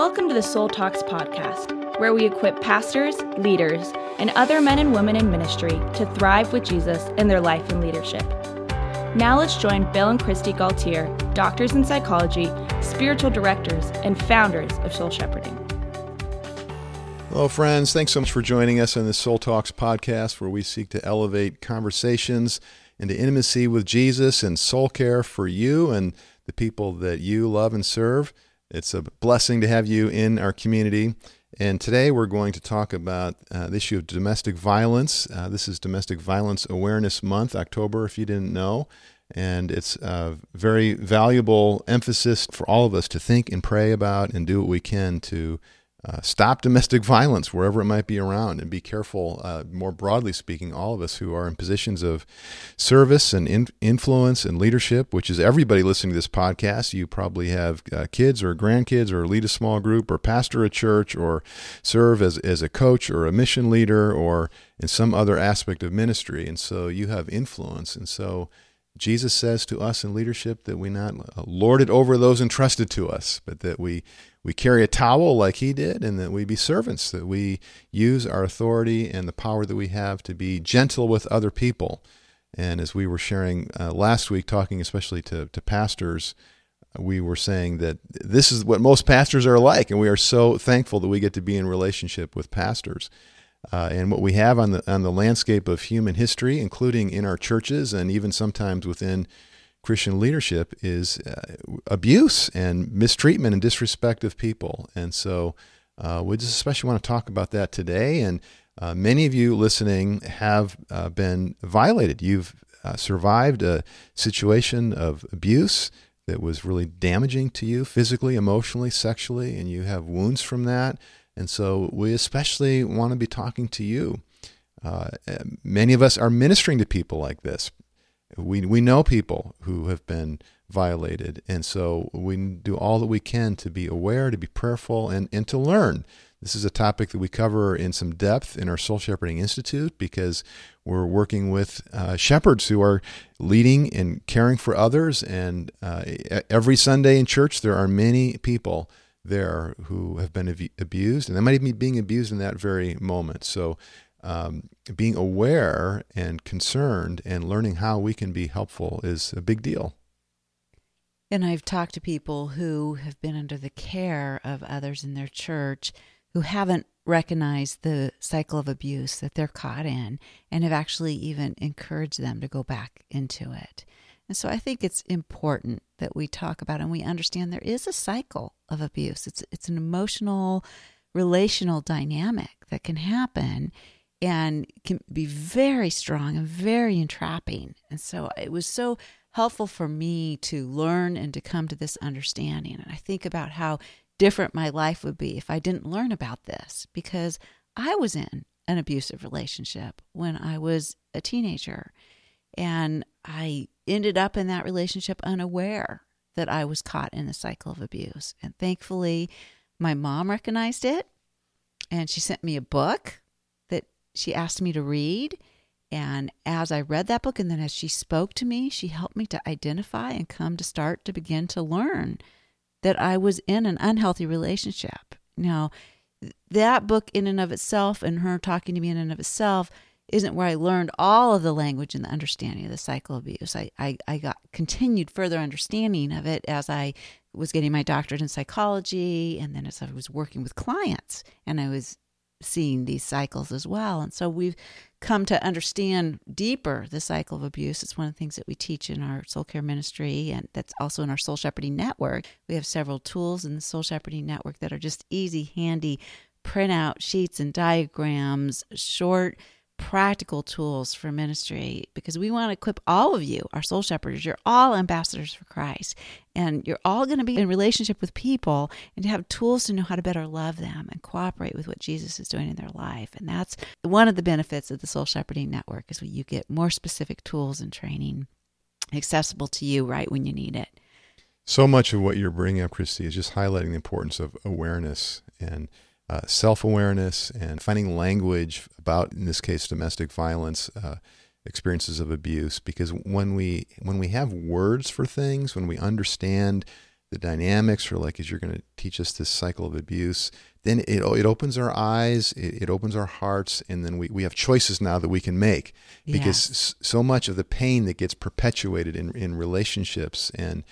Welcome to the Soul Talks podcast, where we equip pastors, leaders, and other men and women in ministry to thrive with Jesus in their life and leadership. Now let's join Bill and Kristi Gaultiere, doctors in psychology, spiritual directors, and founders of Soul Shepherding. Hello, friends. Thanks so much for joining us on the Soul Talks podcast, where we seek to elevate conversations into intimacy with Jesus and soul care for you and the people that you love and serve. It's a blessing to have you in our community. And today we're going to talk about uh, the issue of domestic violence. Uh, this is Domestic Violence Awareness Month, October, if you didn't know. And it's a very valuable emphasis for all of us to think and pray about and do what we can to uh, stop domestic violence wherever it might be around and be careful, uh, more broadly speaking, all of us who are in positions of service and in- influence and leadership, which is everybody listening to this podcast. You probably have uh, kids or grandkids or lead a small group or pastor a church or serve as, as a coach or a mission leader or in some other aspect of ministry. And so you have influence. And so Jesus says to us in leadership that we not lord it over those entrusted to us, but that we we carry a towel like he did, and that we be servants, that we use our authority and the power that we have to be gentle with other people. And as we were sharing uh, last week, talking especially to, to pastors, we were saying that this is what most pastors are like, and we are so thankful that we get to be in relationship with pastors. Uh, and what we have on the on the landscape of human history, including in our churches and even sometimes within Christian leadership is uh, abuse and mistreatment and disrespect of people. And so uh, we just especially want to talk about that today. And uh, many of you listening have uh, been violated. You've uh, survived a situation of abuse that was really damaging to you physically, emotionally, sexually, and you have wounds from that. And so we especially want to be talking to you. Uh, many of us are ministering to people like this, we we know people who have been violated, and so we do all that we can to be aware, to be prayerful, and and to learn. This is a topic that we cover in some depth in our Soul Shepherding Institute because we're working with uh, shepherds who are leading and caring for others. And uh, every Sunday in church, there are many people there who have been abused, and they might even be being abused in that very moment. So um, being aware and concerned and learning how we can be helpful is a big deal. And I've talked to people who have been under the care of others in their church who haven't recognized the cycle of abuse that they're caught in and have actually even encouraged them to go back into it. And so I think it's important that we talk about and we understand there is a cycle of abuse. It's it's an emotional relational dynamic that can happen and can be very strong and very entrapping. And so it was so helpful for me to learn and to come to this understanding. And I think about how different my life would be if I didn't learn about this because I was in an abusive relationship when I was a teenager. And I ended up in that relationship unaware that I was caught in a cycle of abuse. And thankfully, my mom recognized it and she sent me a book she asked me to read. And as I read that book, and then as she spoke to me, she helped me to identify and come to start to begin to learn that I was in an unhealthy relationship. Now, that book, in and of itself, and her talking to me in and of itself, isn't where I learned all of the language and the understanding of the cycle of abuse. I, I, I got continued further understanding of it as I was getting my doctorate in psychology, and then as I was working with clients, and I was seeing these cycles as well. And so we've come to understand deeper the cycle of abuse. It's one of the things that we teach in our soul care ministry, and that's also in our soul shepherding network. We have several tools in the soul shepherding network that are just easy, handy printout sheets and diagrams, short practical tools for ministry because we want to equip all of you, our soul shepherds. You're all ambassadors for Christ, and you're all going to be in relationship with people and to have tools to know how to better love them and cooperate with what Jesus is doing in their life. And that's one of the benefits of the Soul Shepherding Network is you get more specific tools and training accessible to you right when you need it. So much of what you're bringing up, Kristi, is just highlighting the importance of awareness and uh, self awareness and finding language about, in this case, domestic violence, uh, experiences of abuse. Because when we when we have words for things, when we understand the dynamics, or like as you're going to teach us this cycle of abuse, then it, it opens our eyes, it, it opens our hearts, and then we, we have choices now that we can make. Because Yes. so much of the pain that gets perpetuated in, in relationships and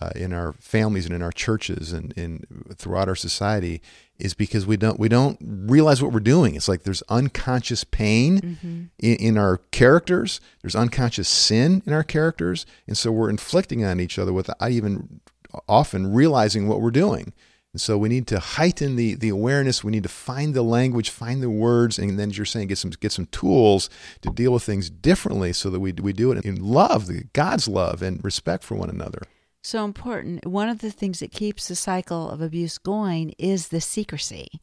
uh, in our families and in our churches and in throughout our society is because we don't we don't realize what we're doing. It's like there's unconscious pain Mm-hmm. in, in our characters. There's unconscious sin in our characters, and so we're inflicting on each other without even often realizing what we're doing. And so we need to heighten the the awareness. We need to find the language, find the words, and then as you're saying, get some get some tools to deal with things differently, so that we we do it in love, the God's love and respect for one another. So important. One of the things that keeps the cycle of abuse going is the secrecy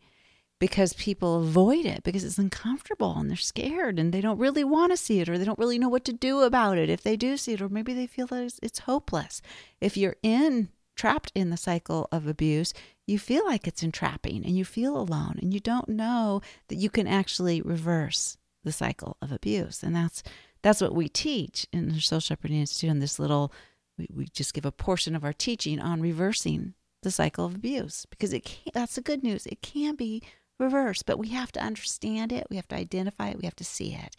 because people avoid it because it's uncomfortable and they're scared and they don't really want to see it or they don't really know what to do about it if they do see it or maybe they feel that it's, hopeless. If you're in trapped in the cycle of abuse, you feel like it's entrapping and you feel alone and you don't know that you can actually reverse the cycle of abuse. And that's that's what we teach in the Soul Shepherding Institute on this little we, we just give a portion of our teaching on reversing the cycle of abuse because it can that's the good news. It can be reversed, but we have to understand it, we have to identify it, we have to see it.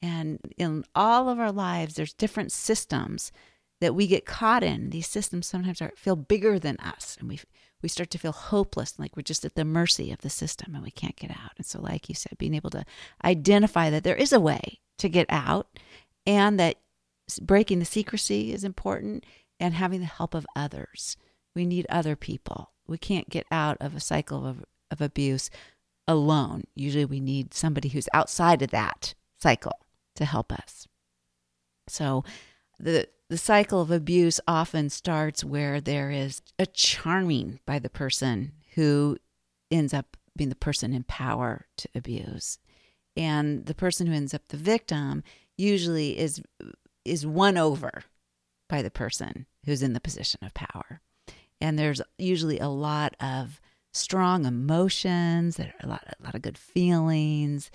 And in all of our lives there's different systems that we get caught in. These systems sometimes are feel bigger than us and we we start to feel hopeless, like we're just at the mercy of the system and we can't get out. And so like you said, being able to identify that there is a way to get out and that breaking the secrecy is important and having the help of others. We need other people. We can't get out of a cycle of, of abuse alone. Usually we need somebody who's outside of that cycle to help us. So the the cycle of abuse often starts where there is a charming by the person who ends up being the person in power to abuse. And the person who ends up the victim usually is is won over by the person who's in the position of power. And there's usually a lot of strong emotions, are a lot, a lot of good feelings,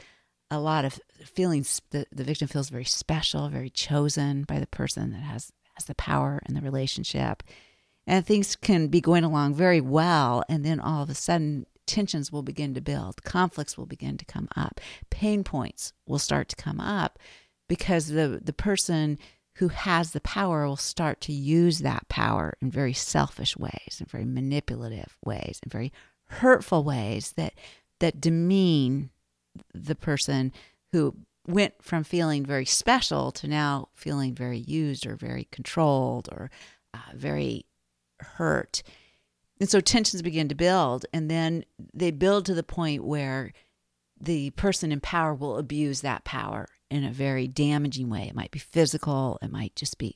a lot of feelings. The, the victim feels very special, very chosen by the person that has, has the power in the relationship. And things can be going along very well. And then all of a sudden, tensions will begin to build, conflicts will begin to come up, pain points will start to come up because the, the person who has the power will start to use that power in very selfish ways, in very manipulative ways, in very hurtful ways that that demean the person who went from feeling very special to now feeling very used or very controlled or uh, very hurt. And so tensions begin to build, and then they build to the point where the person in power will abuse that power in a very damaging way. It might be physical, it might just be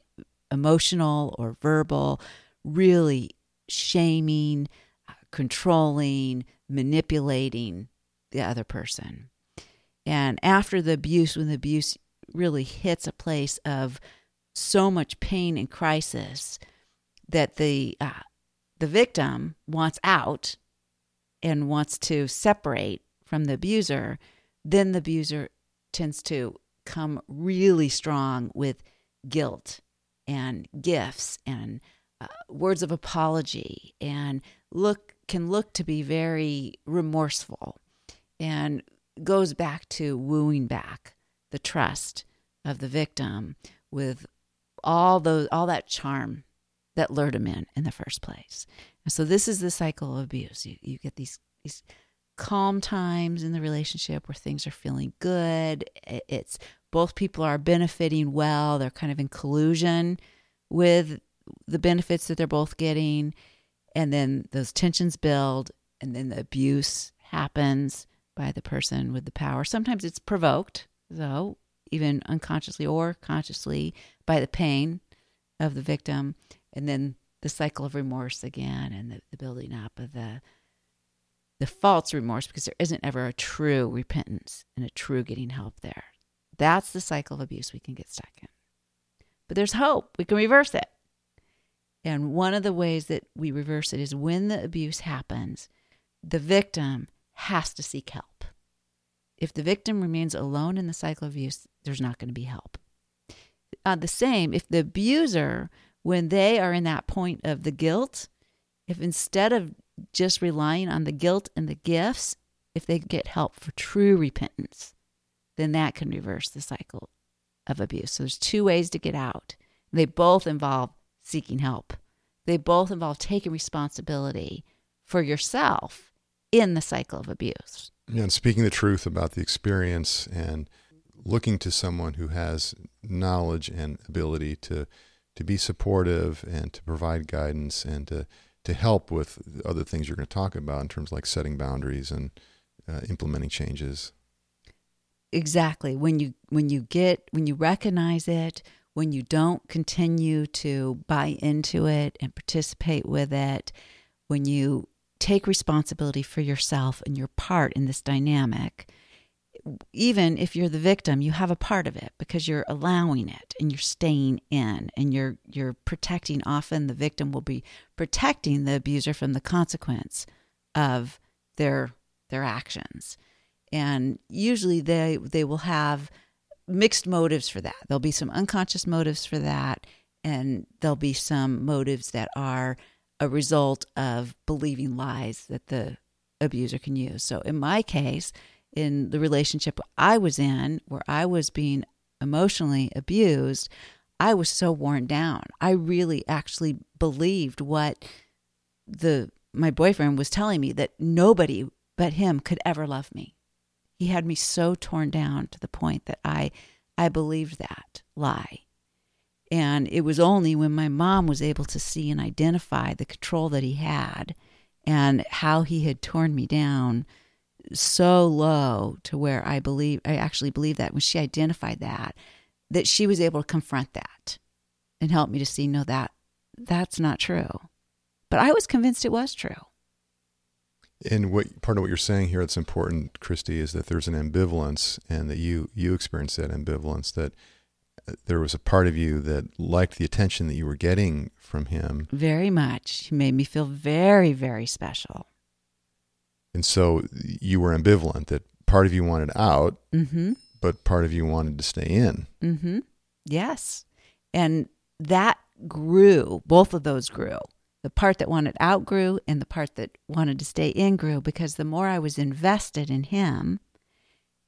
emotional or verbal, really shaming, uh, controlling, manipulating the other person. And after the abuse, when the abuse really hits a place of so much pain and crisis that the uh, the victim wants out and wants to separate from the abuser, then the abuser tends to come really strong with guilt and gifts and uh, words of apology and look can look to be very remorseful and goes back to wooing back the trust of the victim with all those all that charm that lured him in in the first place. And so this is the cycle of abuse. You, you get these these calm times in the relationship where things are feeling good. It's both people are benefiting well. They're kind of in collusion with the benefits that they're both getting. And then those tensions build, and then the abuse happens by the person with the power. Sometimes it's provoked, though, even unconsciously or consciously, by the pain of the victim. And then the cycle of remorse again and the, the building up of the the false remorse because there isn't ever a true repentance and a true getting help there. That's the cycle of abuse we can get stuck in. But there's hope. We can reverse it. And one of the ways that we reverse it is when the abuse happens, the victim has to seek help. If the victim remains alone in the cycle of abuse, there's not going to be help. Uh, the same, if the abuser, when they are in that point of the guilt if instead of just relying on the guilt and the gifts, if they get help for true repentance, then that can reverse the cycle of abuse. So there's two ways to get out. They both involve seeking help. They both involve taking responsibility for yourself in the cycle of abuse. Yeah, and speaking the truth about the experience and looking to someone who has knowledge and ability to to be supportive and to provide guidance and to to help with other things you're going to talk about in terms like setting boundaries and uh, implementing changes. Exactly. When you when you get when you recognize it, when you don't continue to buy into it and participate with it, when you take responsibility for yourself and your part in this dynamic, even if you're the victim, you have a part of it because you're allowing it and you're staying in and you're you're protecting. Often the victim will be protecting the abuser from the consequence of their their actions. And usually they they will have mixed motives for that. There'll be some unconscious motives for that and there'll be some motives that are a result of believing lies that the abuser can use. So in my case, in the relationship I was in, where I was being emotionally abused, I was so worn down. I really actually believed what the my boyfriend was telling me that nobody but him could ever love me. He had me so torn down to the point that I I believed that lie. And it was only when my mom was able to see and identify the control that he had and how he had torn me down so low to where I believe I actually believe that when she identified that that she was able to confront that and help me to see no that that's not true. But I was convinced it was true. And what part of what you're saying here that's important, Kristi, is that there's an ambivalence and that you you experienced that ambivalence that uh, there was a part of you that liked the attention that you were getting from him. Very much. He made me feel very, very special. And so you were ambivalent that part of you wanted out, Mm-hmm. but part of you wanted to stay in. Mm-hmm. Yes. And that grew, both of those grew. The part that wanted out grew, and the part that wanted to stay in grew because the more I was invested in him,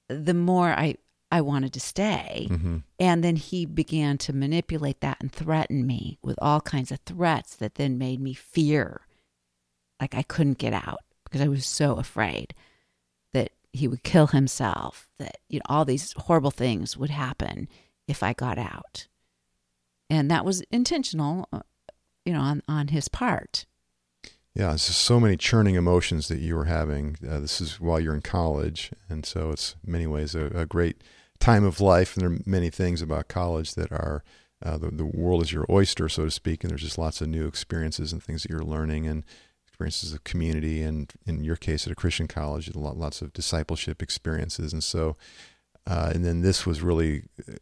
the more I, I wanted to stay. Mm-hmm. And then he began to manipulate that and threaten me with all kinds of threats that then made me fear like I couldn't get out because I was so afraid that he would kill himself, that you know all these horrible things would happen if I got out. And that was intentional, uh, you know, on on his part. Yeah, it's just so many churning emotions that you were having. Uh, this is while you're in college, and so it's many ways a, a great time of life. And there are many things about college that are uh, the the world is your oyster, so to speak, and there's just lots of new experiences and things that you're learning and experiences of community, and in your case at a Christian college, lots of discipleship experiences, and so. Uh, and then this was really uh,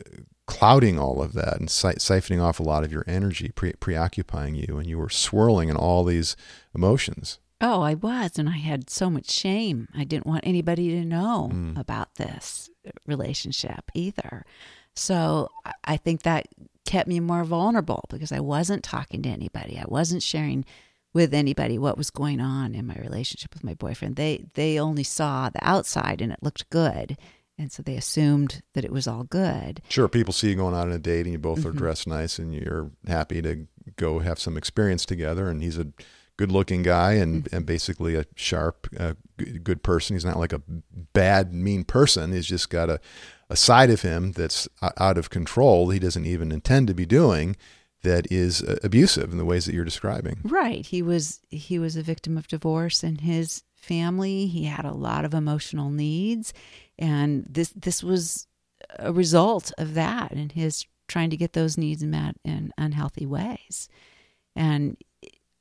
clouding all of that and si- siphoning off a lot of your energy, pre- preoccupying you, and you were swirling in all these emotions. Oh, I was, and I had so much shame. I didn't want anybody to know Mm. about this relationship either. So I- I think that kept me more vulnerable because I wasn't talking to anybody. I wasn't sharing with anybody what was going on in my relationship with my boyfriend. They they only saw the outside and it looked good. And so they assumed that it was all good. Sure, people see you going out on a date and you both are Mhm. dressed nice and you're happy to go have some experience together. And he's a good looking guy and, and basically a sharp, uh, good person. He's not like a bad, mean person. He's just got a, a side of him that's out of control. He doesn't even intend to be doing that is uh, abusive in the ways that you're describing. Right. He was he was a victim of divorce in his family. He had a lot of emotional needs and this this was a result of that and his trying to get those needs met in unhealthy ways. And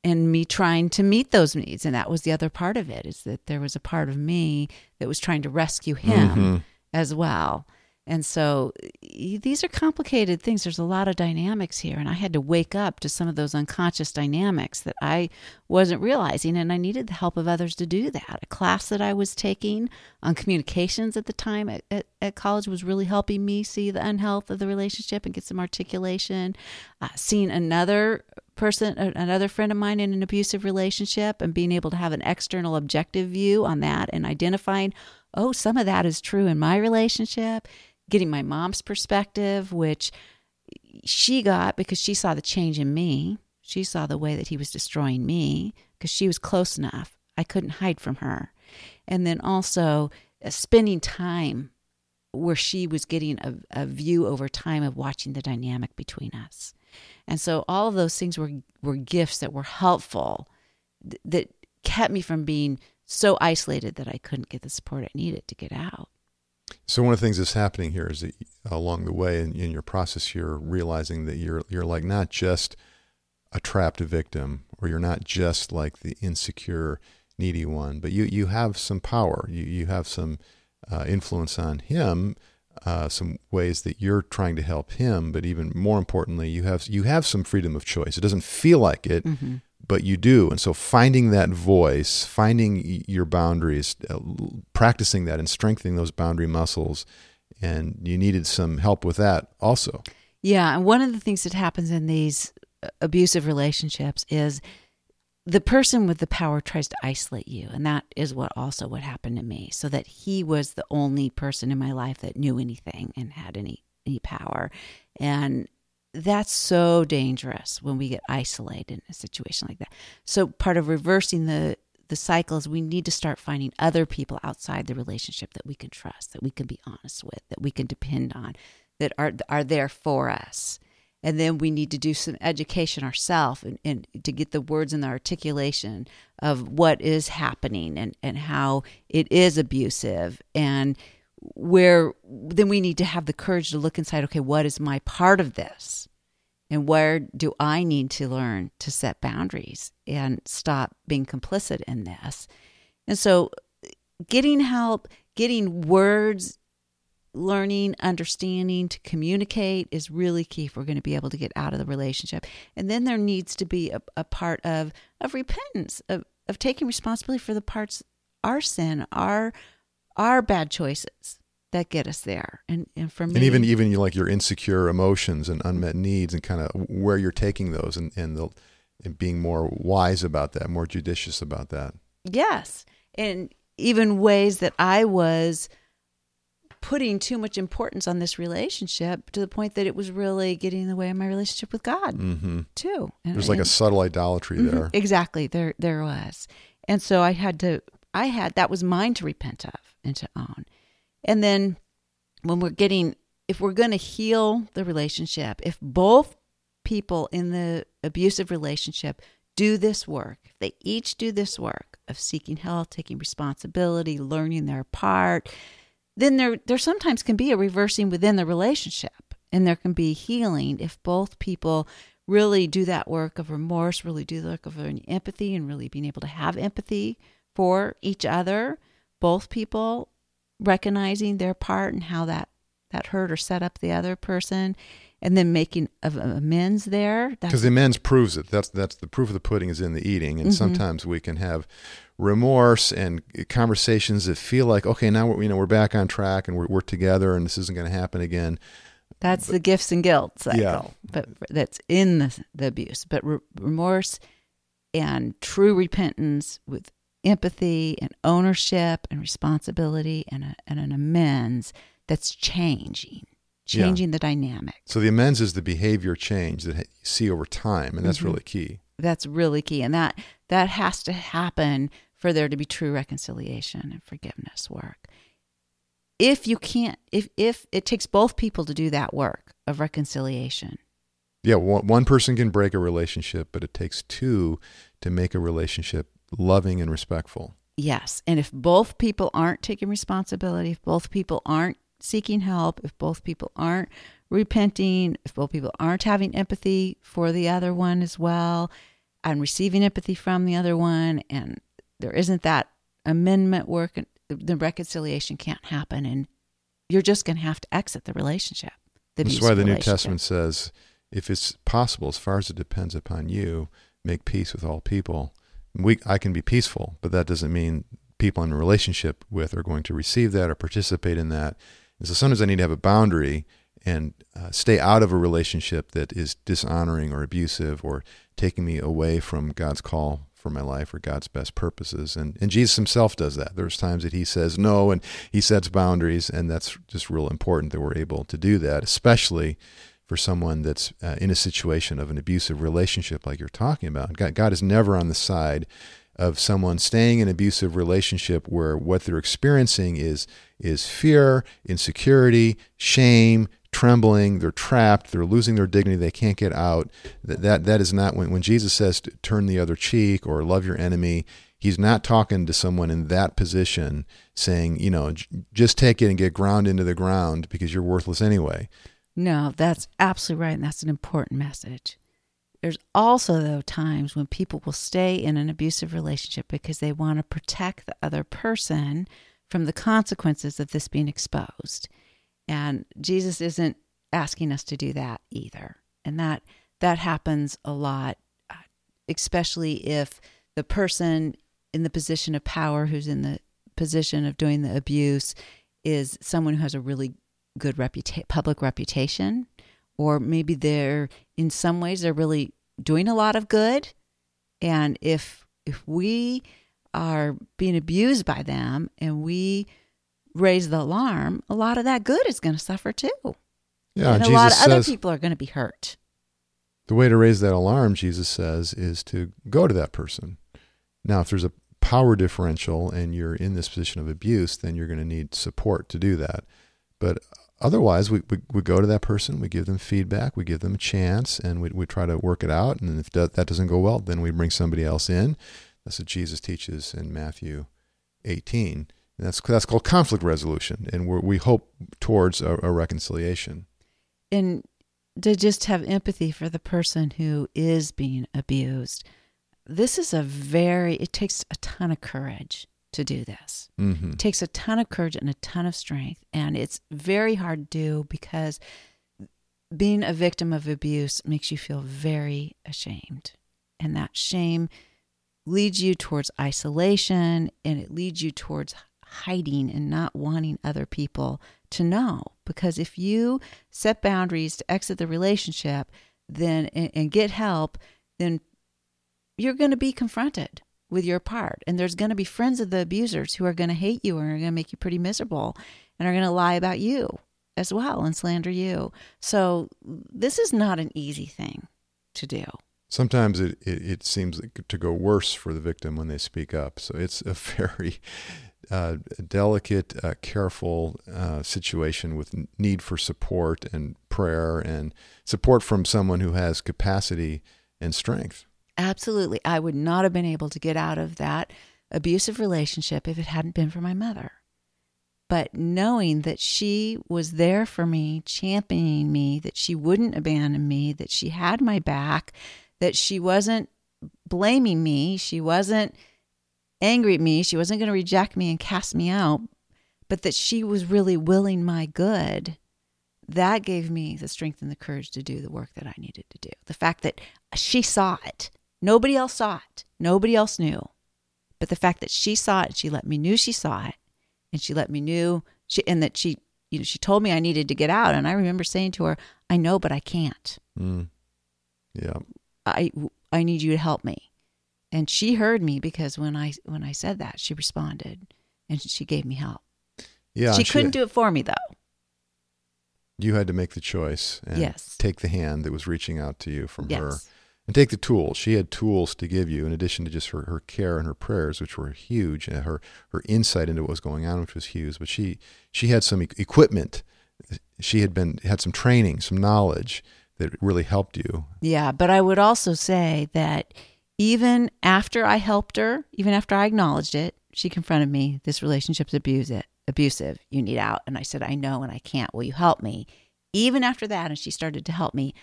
and me trying to meet those needs and that was the other part of it is that there was a part of me that was trying to rescue him Mhm. as well. And so these are complicated things. There's a lot of dynamics here. And I had to wake up to some of those unconscious dynamics that I wasn't realizing. And I needed the help of others to do that. A class that I was taking on communications at the time at, at, at college was really helping me see the unhealth of the relationship and get some articulation. Uh, seeing another person, another friend of mine in an abusive relationship, and being able to have an external objective view on that and identifying, oh, some of that is true in my relationship, getting my mom's perspective, which she got because she saw the change in me. She saw the way that he was destroying me because she was close enough. I couldn't hide from her. And then also uh, spending time where she was getting a, a view over time of watching the dynamic between us. And so all of those things were were gifts that were helpful th- that kept me from being so isolated that I couldn't get the support I needed to get out. So one of the things that's happening here is that along the way in, in your process, you're realizing that you're you're like not just a trapped victim, or you're not just like the insecure, needy one, but you you have some power. You you have some uh, influence on him, uh, some ways that you're trying to help him. But even more importantly, you have you have some freedom of choice. It doesn't feel like it, mm-hmm. But you do. And so finding that voice, finding your boundaries, uh, practicing that, and strengthening those boundary muscles. And you needed some help with that also. Yeah, and one of the things that happens in these uh, abusive relationships is the person with the power tries to isolate you and that is what also what happened to me so that he was the only person in my life that knew anything and had any any power and that's so dangerous when we get isolated in a situation like that. So part of reversing the the cycle is we need to start finding other people outside the relationship that we can trust that we can be honest with that we can depend on that are are there for us. And then we need to do some education ourselves and, and, to get the words and the articulation of what is happening and, and how it is abusive. And where then we need to have the courage to look inside okay what is my part of this and where do i need to learn to set boundaries and stop being complicit in this and so getting help getting words learning, understanding to communicate is really key if we're going to be able to get out of the relationship. And then there needs to be a, a part of of repentance, of of taking responsibility for the parts our sin, our our bad choices that get us there. And and for me, and even even like your insecure emotions and unmet needs, and kind of where you're taking those, and and the and being more wise about that, more judicious about that. Yes, and even ways that I was putting too much importance on this relationship to the point that it was really getting in the way of my relationship with God mm-hmm. too. And, There's like and, a subtle idolatry mm-hmm, there. Exactly. There there was. And so I had to I had that was mine to repent of and to own. And then when we're getting if we're going to heal the relationship, if both people in the abusive relationship do this work, if they each do this work of seeking help, taking responsibility, learning their part, then there there sometimes can be a reversing within the relationship and there can be healing if both people really do that work of remorse, really do the work of empathy and really being able to have empathy for each other, both people recognizing their part and how that that hurt or set up the other person and then making of amends there because the amends proves it that's that's the proof of the pudding is in the eating and mm-hmm. sometimes we can have remorse and conversations that feel like okay now we're, you know we're back on track and we're, we're together and this isn't going to happen again that's but, the gifts and guilt cycle yeah. but that's in the, the abuse but re- remorse and true repentance with empathy and ownership and responsibility and, a, and an amends that's changing changing yeah. the dynamic so the amends is the behavior change that you see over time and that's mm-hmm. really key that's really key and that that has to happen for there to be true reconciliation and forgiveness work. If you can't, if, if it takes both people to do that work of reconciliation. Yeah, one, one person can break a relationship, but it takes two to make a relationship loving and respectful. Yes. And if both people aren't taking responsibility, if both people aren't seeking help, if both people aren't repenting, if both people aren't having empathy for the other one as well, and receiving empathy from the other one, and there isn't that amendment work, the reconciliation can't happen, and you're just going to have to exit the relationship. The That's why the New Testament says, if it's possible, as far as it depends upon you, make peace with all people. We, I can be peaceful, but that doesn't mean people in a relationship with are going to receive that or participate in that. And so sometimes I need to have a boundary and uh, stay out of a relationship that is dishonoring or abusive or taking me away from God's call for my life or God's best purposes. And and Jesus himself does that. There's times that he says no and he sets boundaries and that's just real important that we're able to do that, especially for someone that's uh, in a situation of an abusive relationship like you're talking about. God, God is never on the side of someone staying in an abusive relationship where what they're experiencing is is fear, insecurity, shame, trembling, they're trapped, they're losing their dignity, they can't get out. That that, that is not when when Jesus says turn the other cheek or love your enemy, he's not talking to someone in that position saying, you know, just take it and get ground into the ground because you're worthless anyway. No, that's absolutely right and that's an important message. There's also though times when people will stay in an abusive relationship because they want to protect the other person from the consequences of this being exposed. And Jesus isn't asking us to do that either. And that that happens a lot, uh, especially if the person in the position of power who's in the position of doing the abuse is someone who has a really good reputa- public reputation or maybe they're in some ways they're really doing a lot of good and if if we are being abused by them and we raise the alarm, a lot of that good is going to suffer too. Yeah, and a Jesus lot of says, other people are going to be hurt. The way to raise that alarm, Jesus says, is to go to that person. Now, if there's a power differential and you're in this position of abuse, then you're going to need support to do that. But otherwise, we, we, we go to that person, we give them feedback, we give them a chance, and we, we try to work it out. And if that, doesn't go well, then we bring somebody else in. That's what Jesus teaches in Matthew 18. And that's that's called conflict resolution, and we we hope towards a, a reconciliation. And to just have empathy for the person who is being abused. This is a very. It takes a ton of courage to do this. Mm-hmm. It takes a ton of courage and a ton of strength, and it's very hard to do because being a victim of abuse makes you feel very ashamed, and that shame leads you towards isolation and it leads you towards hiding and not wanting other people to know. Because if you set boundaries to exit the relationship, then and, and get help, then you're going to be confronted with your part. And there's going to be friends of the abusers who are going to hate you and are going to make you pretty miserable and are going to lie about you as well and slander you. So this is not an easy thing to do. Sometimes it, it, it seems to go worse for the victim when they speak up. So it's a very uh, delicate, uh, careful uh, situation with need for support and prayer and support from someone who has capacity and strength. Absolutely. I would not have been able to get out of that abusive relationship if it hadn't been for my mother. But knowing that she was there for me, championing me, that she wouldn't abandon me, that she had my back, that she wasn't blaming me, she wasn't angry at me. She wasn't going to reject me and cast me out, but that she was really willing my good. That gave me the strength and the courage to do the work that I needed to do. The fact that she saw it. Nobody else saw it. Nobody else knew. But the fact that she saw it, she let me knew she saw it, and she let me knew she and that she you know she told me I needed to get out, and I remember saying to her, "I know, but I can't. Mm. Yeah, I I need you to help me." and she heard me because when I when I said that, she responded and she gave me help. Yeah, she couldn't do it for me though. You had to make the choice and yes. take the hand that was reaching out to you from yes. her. And take the tools. She had tools to give you in addition to just her, her care and her prayers, which were huge, and her, her insight into what was going on, which was huge. But she she had some equipment. She had been had some training, some knowledge that really helped you. Yeah, but I would also say that even after I helped her, even after I acknowledged it, she confronted me. This relationship's abusive. Abusive. You need out. And I said, I know, and I can't. Will you help me? Even after that, and she started to help me.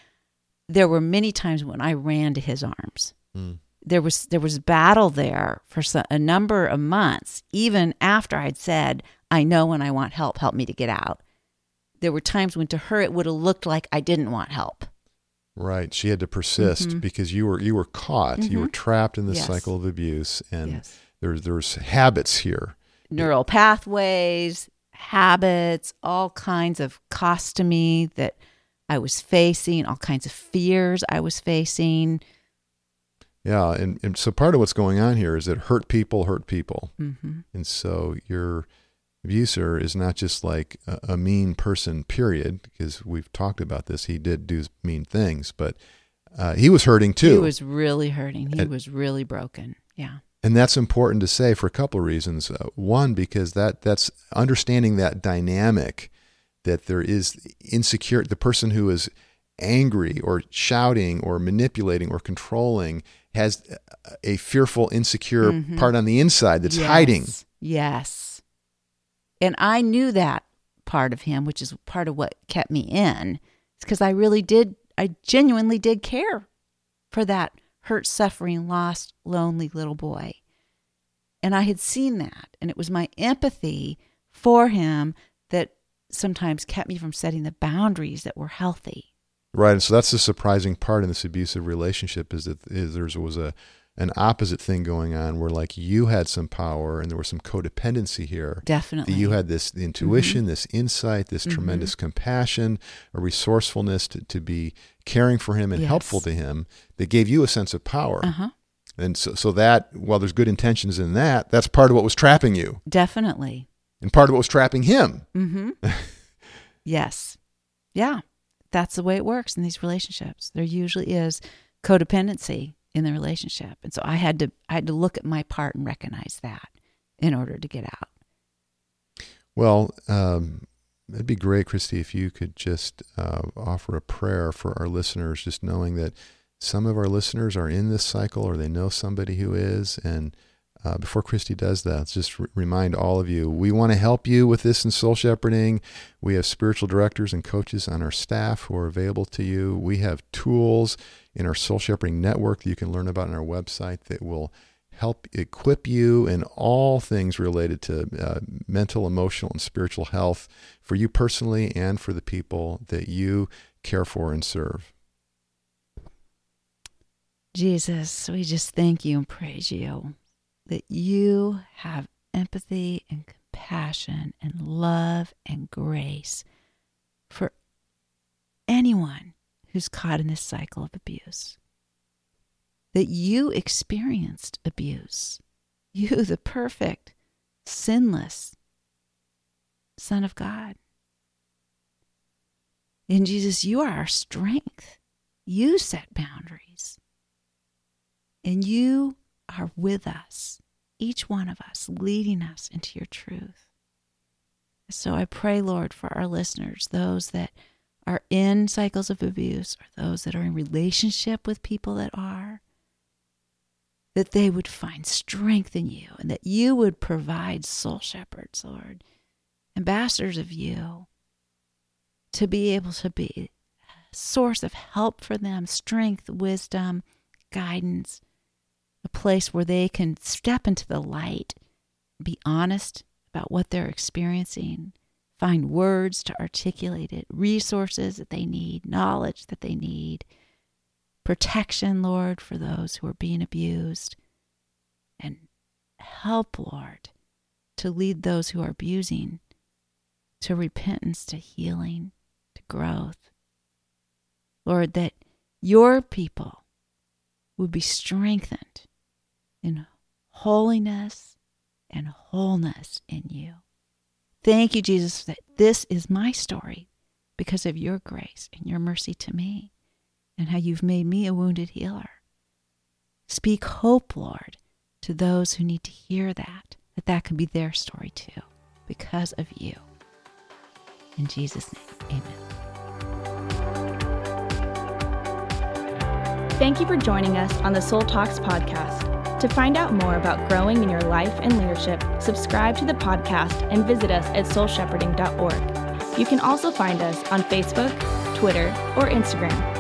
There were many times when I ran to his arms. Mm. There was there was battle there for a number of months, even after I'd said, "I know when I want help, help me to get out." There were times when to her it would have looked like I didn't want help. Right. She had to persist mm-hmm. because you were you were caught. Mm-hmm. You were trapped in the yes. cycle of abuse and yes. there's there's habits here. Neural pathways, habits, all kinds of costuming that I was facing, all kinds of fears I was facing. Yeah, and, and so part of what's going on here is that hurt people hurt people, Mm-hmm. and so your abuser is not just like a, a mean person, period. Because we've talked about this, he did do mean things, but uh, he was hurting too. He was really hurting. He And- was really broken. Yeah. and that's important to say for a couple of reasons. Uh, one, because that that's understanding that dynamic that there is insecure. The person who is angry or shouting or manipulating or controlling has a- fearful, insecure Mhm. part on the inside that's hiding. Yes. Yes. And I knew that part of him, which is part of what kept me in. Because I really did, I genuinely did care for that hurt, suffering, lost, lonely little boy. And I had seen that. And it was my empathy for him that sometimes kept me from setting the boundaries that were healthy. Right, and so that's the surprising part in this abusive relationship is that is there was a an opposite thing going on where like you had some power and there was some codependency here. Definitely. you had this the intuition, this insight, this Mhm. tremendous compassion, a resourcefulness to, to be caring for him and Yes. helpful to him that gave you a sense of power. Uh huh. And so, so that, while there's good intentions in that, that's part of what was trapping you Definitely. And part of what was trapping him. Mm-hmm. yes. Yeah. That's the way it works in these relationships. There usually is codependency in the relationship. And so I had to I had to look at my part and recognize that in order to get out. Well, um, it'd be great, Kristi, if you could just uh, offer a prayer for our listeners, just knowing that some of our listeners are in this cycle or they know somebody who is. And uh, before Kristi does that, just re- remind all of you we want to help you with this in soul shepherding. We have spiritual directors and coaches on our staff who are available to you. We have tools in our soul shepherding network that you can learn about on our website that will help equip you in all things related to uh, mental, emotional, and spiritual health for you personally and for the people that you care for and serve. Jesus, we just thank you and praise you that you have empathy and compassion and love and grace for anyone who's caught in this cycle of abuse. That you experienced abuse. You, the perfect, sinless Son of God. In Jesus, you are our strength. You set boundaries. And you are with us, each one of us, leading us into your truth. So I pray, Lord, for our listeners, those that are in cycles of abuse or those that are in relationship with people that are, that they would find strength in you and that you would provide soul shepherds, Lord, ambassadors of you, to be able to be a source of help for them, strength, wisdom, guidance, a place where they can step into the light, be honest about what they're experiencing, find words to articulate it, resources that they need, knowledge that they need, protection, Lord, for those who are being abused, and help, Lord, to lead those who are abusing to repentance, to healing, to growth. Lord, that your people would be strengthened in holiness and wholeness in you. Thank you, Jesus, that this is my story because of your grace and your mercy to me and how you've made me a wounded healer. Speak hope, Lord, to those who need to hear that, that that can be their story too because of you. In Jesus' name, amen. Thank you for joining us on the Soul Talks podcast. To find out more about growing in your life and leadership, subscribe to the podcast and visit us at soulshepherding.org. You can also find us on Facebook, Twitter, or Instagram